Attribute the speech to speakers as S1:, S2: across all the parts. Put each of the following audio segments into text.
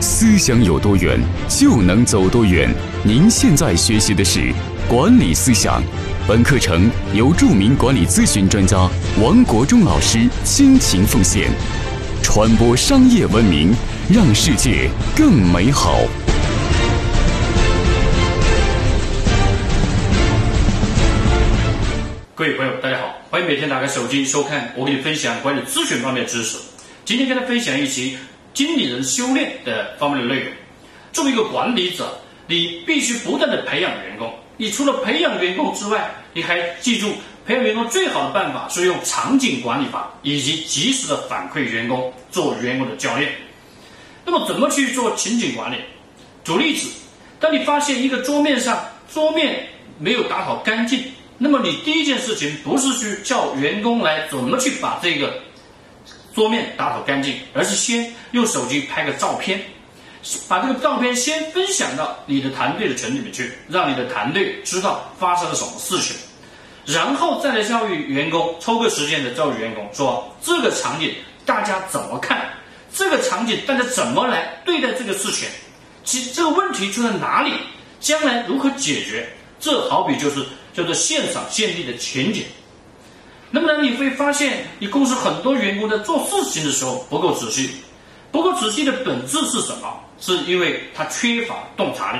S1: 思想有多远，就能走多远。您现在学习的是管理思想，本课程由著名管理咨询专家王国忠老师倾情奉献，传播商业文明，让世界更美好。
S2: 各位朋友，大家好，欢迎每天打开手机收看我给你分享管理咨询方面的知识。今天跟大家分享一期经理人修炼的方面的内容。作为一个管理者，你必须不断的培养员工。你除了培养员工之外，你还记住培养员工最好的办法是用场景管理法，以及及时的反馈员工，做员工的教练。那么怎么去做情景管理？举例子，当你发现一个桌面上桌面没有打扫干净。那么你第一件事情不是去叫员工来怎么去把这个桌面打扫干净，而是先用手机拍个照片，把这个照片先分享到你的团队的群里面去，让你的团队知道发生了什么事情，然后再来教育员工，抽个时间的教育员工说这个场景大家怎么看，这个场景大家怎么来对待这个事情，其这个问题出在哪里，将来如何解决，这好比就是。叫做现场现地的情景，那么呢，你会发现你公司很多员工在做事情的时候不够仔细，不够仔细的本质是什么？是因为他缺乏洞察力，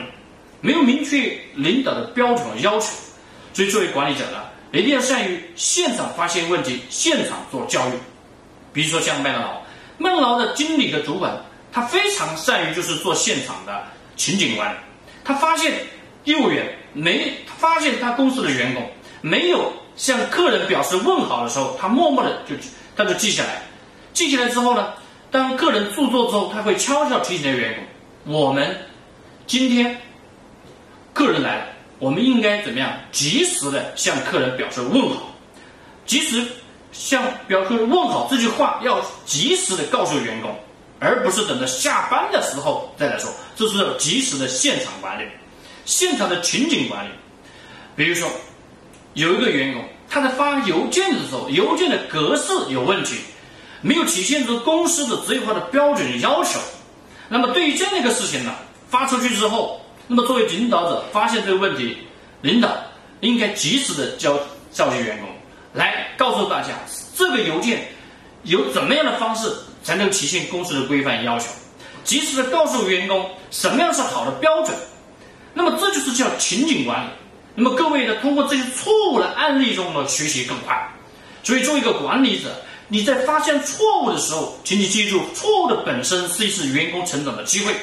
S2: 没有明确领导的标准和要求。所以作为管理者呢，一定要善于现场发现问题，现场做教育。比如说像麦当劳，麦当劳的经理的主管，他非常善于就是做现场的情景管理，他发现业务员。没发现他公司的员工没有向客人表示问好的时候，他默默的就他就记下来，记下来之后呢，当客人入座之后，他会悄悄提醒员工：我们今天客人来了，我们应该怎么样及时的向客人表示问好，及时向表示问好这句话要及时的告诉员工，而不是等着下班的时候再来说，这是及时的现场管理。现场的情景管理，比如说有一个员工他在发邮件的时候，邮件的格式有问题，没有体现出公司的职业化的标准要求。那么对于这样的一个事情呢，发出去之后，那么作为领导者发现这个问题，领导应该及时的教教育员工，来告诉大家这个邮件有怎么样的方式才能体现公司的规范要求，及时的告诉员工什么样是好的标准。那么这就是叫情景管理。那么各位呢，通过这些错误的案例中呢，学习更快。所以作为一个管理者，你在发现错误的时候，请你记住，错误的本身是一次员工成长的机会。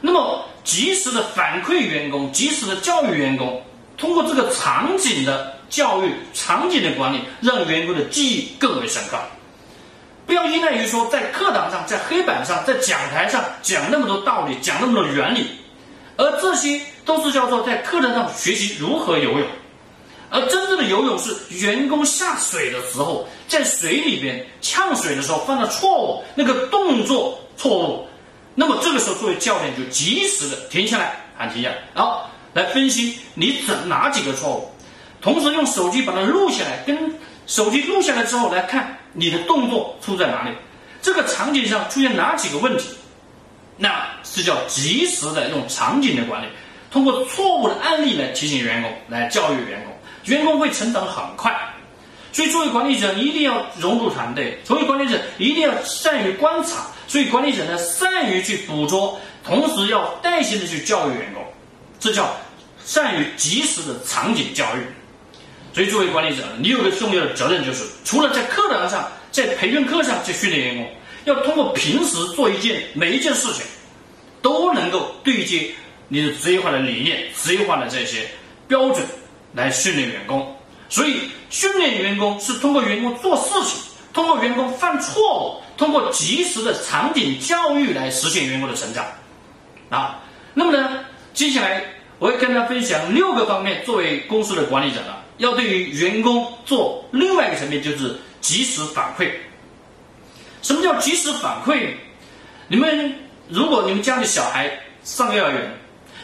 S2: 那么及时的反馈员工，及时的教育员工，通过这个场景的教育、场景的管理，让员工的记忆更为深刻。不要依赖于说在课堂上、在黑板上、在讲台上讲那么多道理，讲那么多原理。而这些都是叫做在课堂上学习如何游泳，而真正的游泳是员工下水的时候，在水里边呛水的时候犯了错误，那个动作错误，那么这个时候作为教练就及时的停下来喊停下，好来分析你怎哪几个错误，同时用手机把它录下来，跟手机录下来之后来看你的动作出在哪里，这个场景上出现哪几个问题。那是叫及时的用场景的管理，通过错误的案例来提醒员工，来教育员工，员工会成长很快。所以作为管理者，一定要融入团队；作为管理者，一定要善于观察。所以管理者呢，善于去捕捉，同时要耐心的去教育员工，这叫善于及时的场景教育。所以作为管理者，你有个重要的责任，就是除了在课堂上、在培训课上去训练员工。要通过平时做一件每一件事情，都能够对接你的职业化的理念、职业化的这些标准来训练员工。所以，训练员工是通过员工做事情，通过员工犯错误，通过及时的场景教育来实现员工的成长。啊，那么呢，接下来我会跟大家分享六个方面，作为公司的管理者呢，要对于员工做另外一个层面，就是及时反馈。什么叫及时反馈？你们如果你们家里小孩上幼儿园，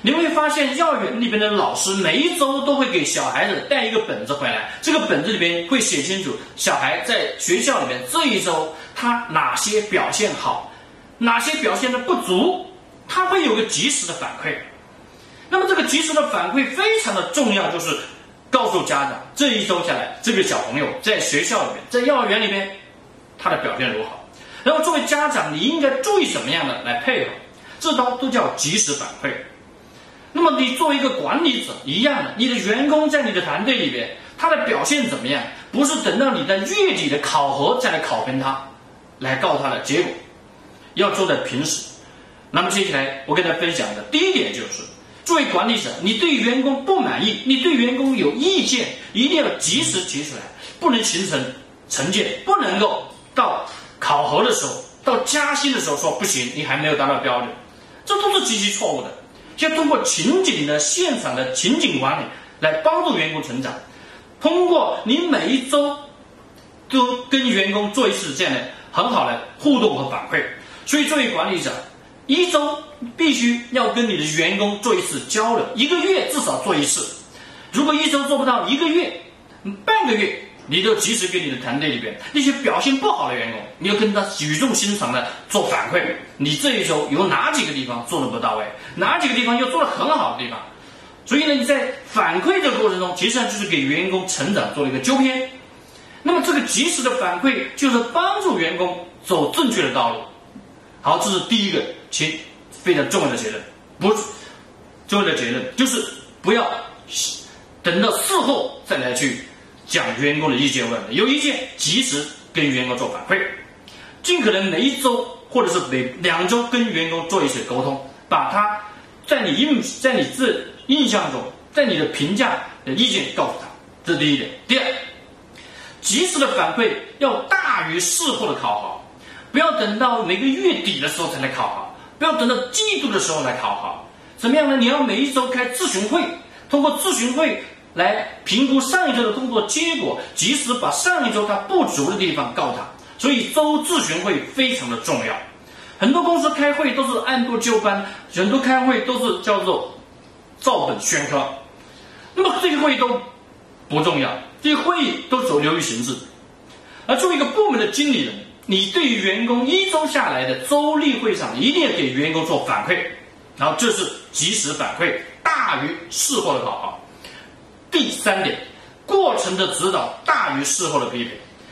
S2: 你会发现幼儿园里边的老师每一周都会给小孩子带一个本子回来，这个本子里边会写清楚小孩在学校里面这一周他哪些表现好，哪些表现的不足，他会有个及时的反馈。那么这个及时的反馈非常的重要，就是告诉家长这一周下来，这个小朋友在学校里面，在幼儿园里面，他的表现如何。然后作为家长，你应该注意什么样的来配合，这都都叫及时反馈。那么你作为一个管理者一样的，你的员工在你的团队里边，他的表现怎么样？不是等到你的月底的考核再来考评他，来告他的结果，要做的平时。那么接下来我跟大家分享的第一点就是，作为管理者，你对员工不满意，你对员工有意见，一定要及时提出来，不能形成成见，不能够到考核的时候，到加薪的时候说不行，你还没有达到标准，这都是极其错误的。要通过情景的现场的情景管理来帮助员工成长，通过你每一周都跟员工做一次这样的很好的互动和反馈。所以作为管理者，一周必须要跟你的员工做一次交流，一个月至少做一次。如果一周做不到，一个月、半个月。你就及时给你的团队里边那些表现不好的员工，你要跟他语重心长的做反馈。你这一周有哪几个地方做的不到位，哪几个地方又做的很好的地方？所以呢，你在反馈的过程中，实际上就是给员工成长做了一个纠偏。那么这个及时的反馈就是帮助员工走正确的道路。好，这是第一个其非常重要的结论。不是，重要的结论就是不要等到事后再来去。讲员工的意见问题，有意见及时跟员工做反馈，尽可能每一周或者是每两周跟员工做一次沟通，把他在你印在你自印象中，在你的评价的意见告诉他，这是第一点。第二，及时的反馈要大于事后的考核，不要等到每个月底的时候才来考核，不要等到季度的时候来考核。怎么样呢？你要每一周开咨询会，通过咨询会。来评估上一周的工作结果，及时把上一周他不足的地方告诉他。所以周咨询会非常的重要。很多公司开会都是按部就班，很多开会都是叫做照本宣科。那么这些会议都不重要，这些会议都走流于形式。而作为一个部门的经理人，你对于员工一周下来的周例会上，一定要给员工做反馈，然后这是及时反馈大于事后的考核。第三点，过程的指导大于事后的批评。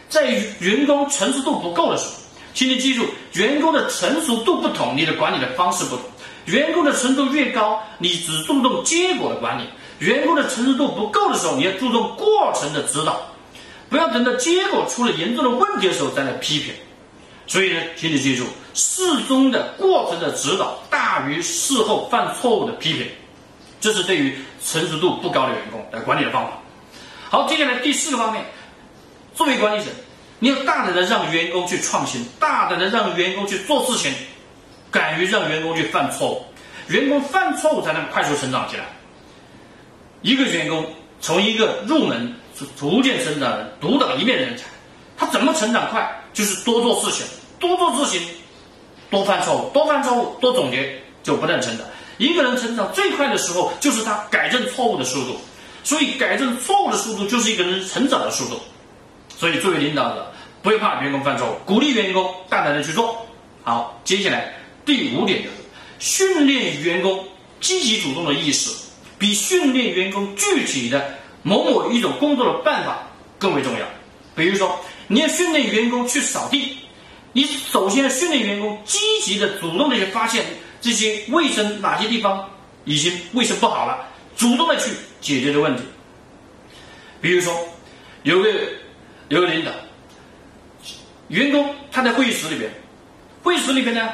S2: 在员工成熟度不够的时候，请你记住，员工的成熟度不同，你的管理的方式不同。员工的程度越高，你只注重结果的管理；员工的成熟度不够的时候，你要注重过程的指导，不要等到结果出了严重的问题的时候再来批评。所以呢，请你记住，事中的过程的指导大于事后犯错误的批评。这是对于成熟度不高的员工的管理的方法。好，接下来第四个方面，作为管理者，你要大胆的让员工去创新，大胆的让员工去做事情，敢于让员工去犯错误。员工犯错误才能快速成长起来。一个员工从一个入门逐渐成长的独当一面的人才，他怎么成长快？就是多做事情，多做事情，多犯错误，多犯错误，多总结，就不断成长。一个人成长最快的时候，就是他改正错误的速度。所以，改正错误的速度就是一个人成长的速度。所以，作为领导者，不要怕员工犯错误，鼓励员工大胆的去做。好，接下来第五点就是训练员工积极主动的意识，比训练员工具体的某某一种工作的办法更为重要。比如说，你要训练员工去扫地，你首先训练员工积极的、主动的去发现。这些卫生哪些地方已经卫生不好了，主动的去解决的问题。比如说，有个有个领导，员工他在会议室里边，会议室里边呢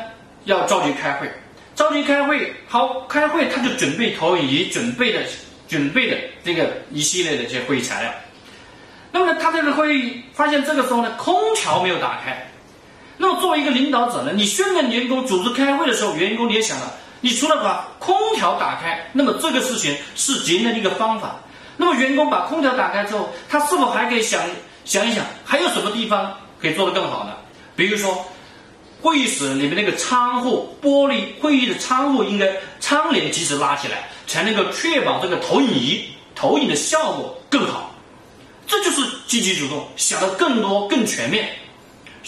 S2: 要召集开会，召集开会，好开会他就准备投影仪，准备的准备的这个一系列的这些会议材料。那么，他这个会议发现这个时候呢，空调没有打开。那么作为一个领导者呢，你训练员工组织开会的时候，员工你也想了，你除了把空调打开，那么这个事情是节能的一个方法。那么员工把空调打开之后，他是否还可以想想一想，还有什么地方可以做得更好呢？比如说，会议室里面那个窗户玻璃，会议的窗户应该窗帘及时拉起来，才能够确保这个投影仪投影的效果更好。这就是积极主动，想的更多更全面。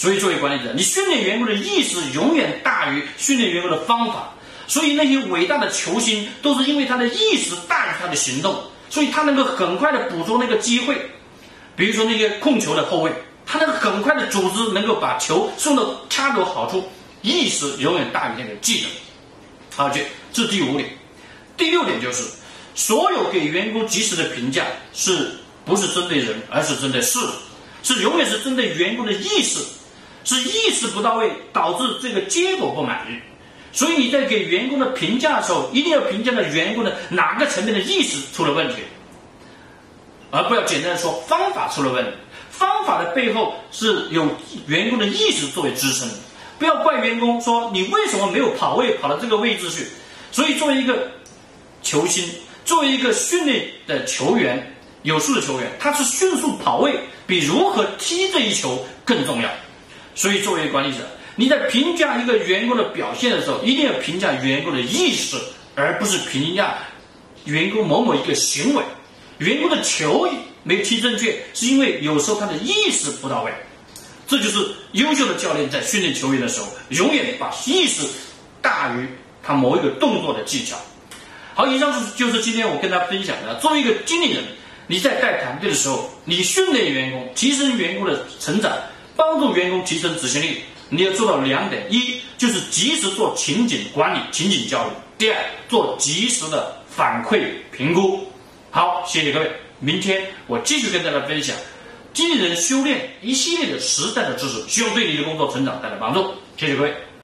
S2: 所以，作为管理者，你训练员工的意识永远大于训练员工的方法。所以那些伟大的球星都是因为他的意识大于他的行动，所以他能够很快的捕捉那个机会。比如说那些控球的后卫，他能很快的组织，能够把球送到恰到好处。意识永远大于那个技能。好，这这第五点。第六点就是，所有给员工及时的评价，是不是针对人，而是针对事，是永远是针对员工的意识，是意识不到位导致这个结果不满意。所以你在给员工的评价的时候，一定要评价的员工的哪个层面的意识出了问题。而不要简单的说方法出了问题，方法的背后是有员工的意识作为支撑。不要怪员工说你为什么没有跑位跑到这个位置去。所以作为一个球星，作为一个训练的球员，有素的球员，他是迅速跑位比如何踢这一球更重要。所以作为管理者，你在评价一个员工的表现的时候，一定要评价员工的意识，而不是评价员工某某一个行为。员工的球没踢正确，是因为有时候他的意识不到位。这就是优秀的教练在训练球员的时候，永远把意识大于他某一个动作的技巧。好，以上是就是今天我跟大家分享的。作为一个经理人，你在带团队的时候，你训练员工、提升员工的成长，帮助员工提升执行力，你要做到两点：一就是及时做情景管理、情景教育；第二，做及时的反馈评估。好，谢谢各位。明天我继续跟大家分享经理人修炼一系列的实战的知识，希望对你的工作成长带来帮助。谢谢各位。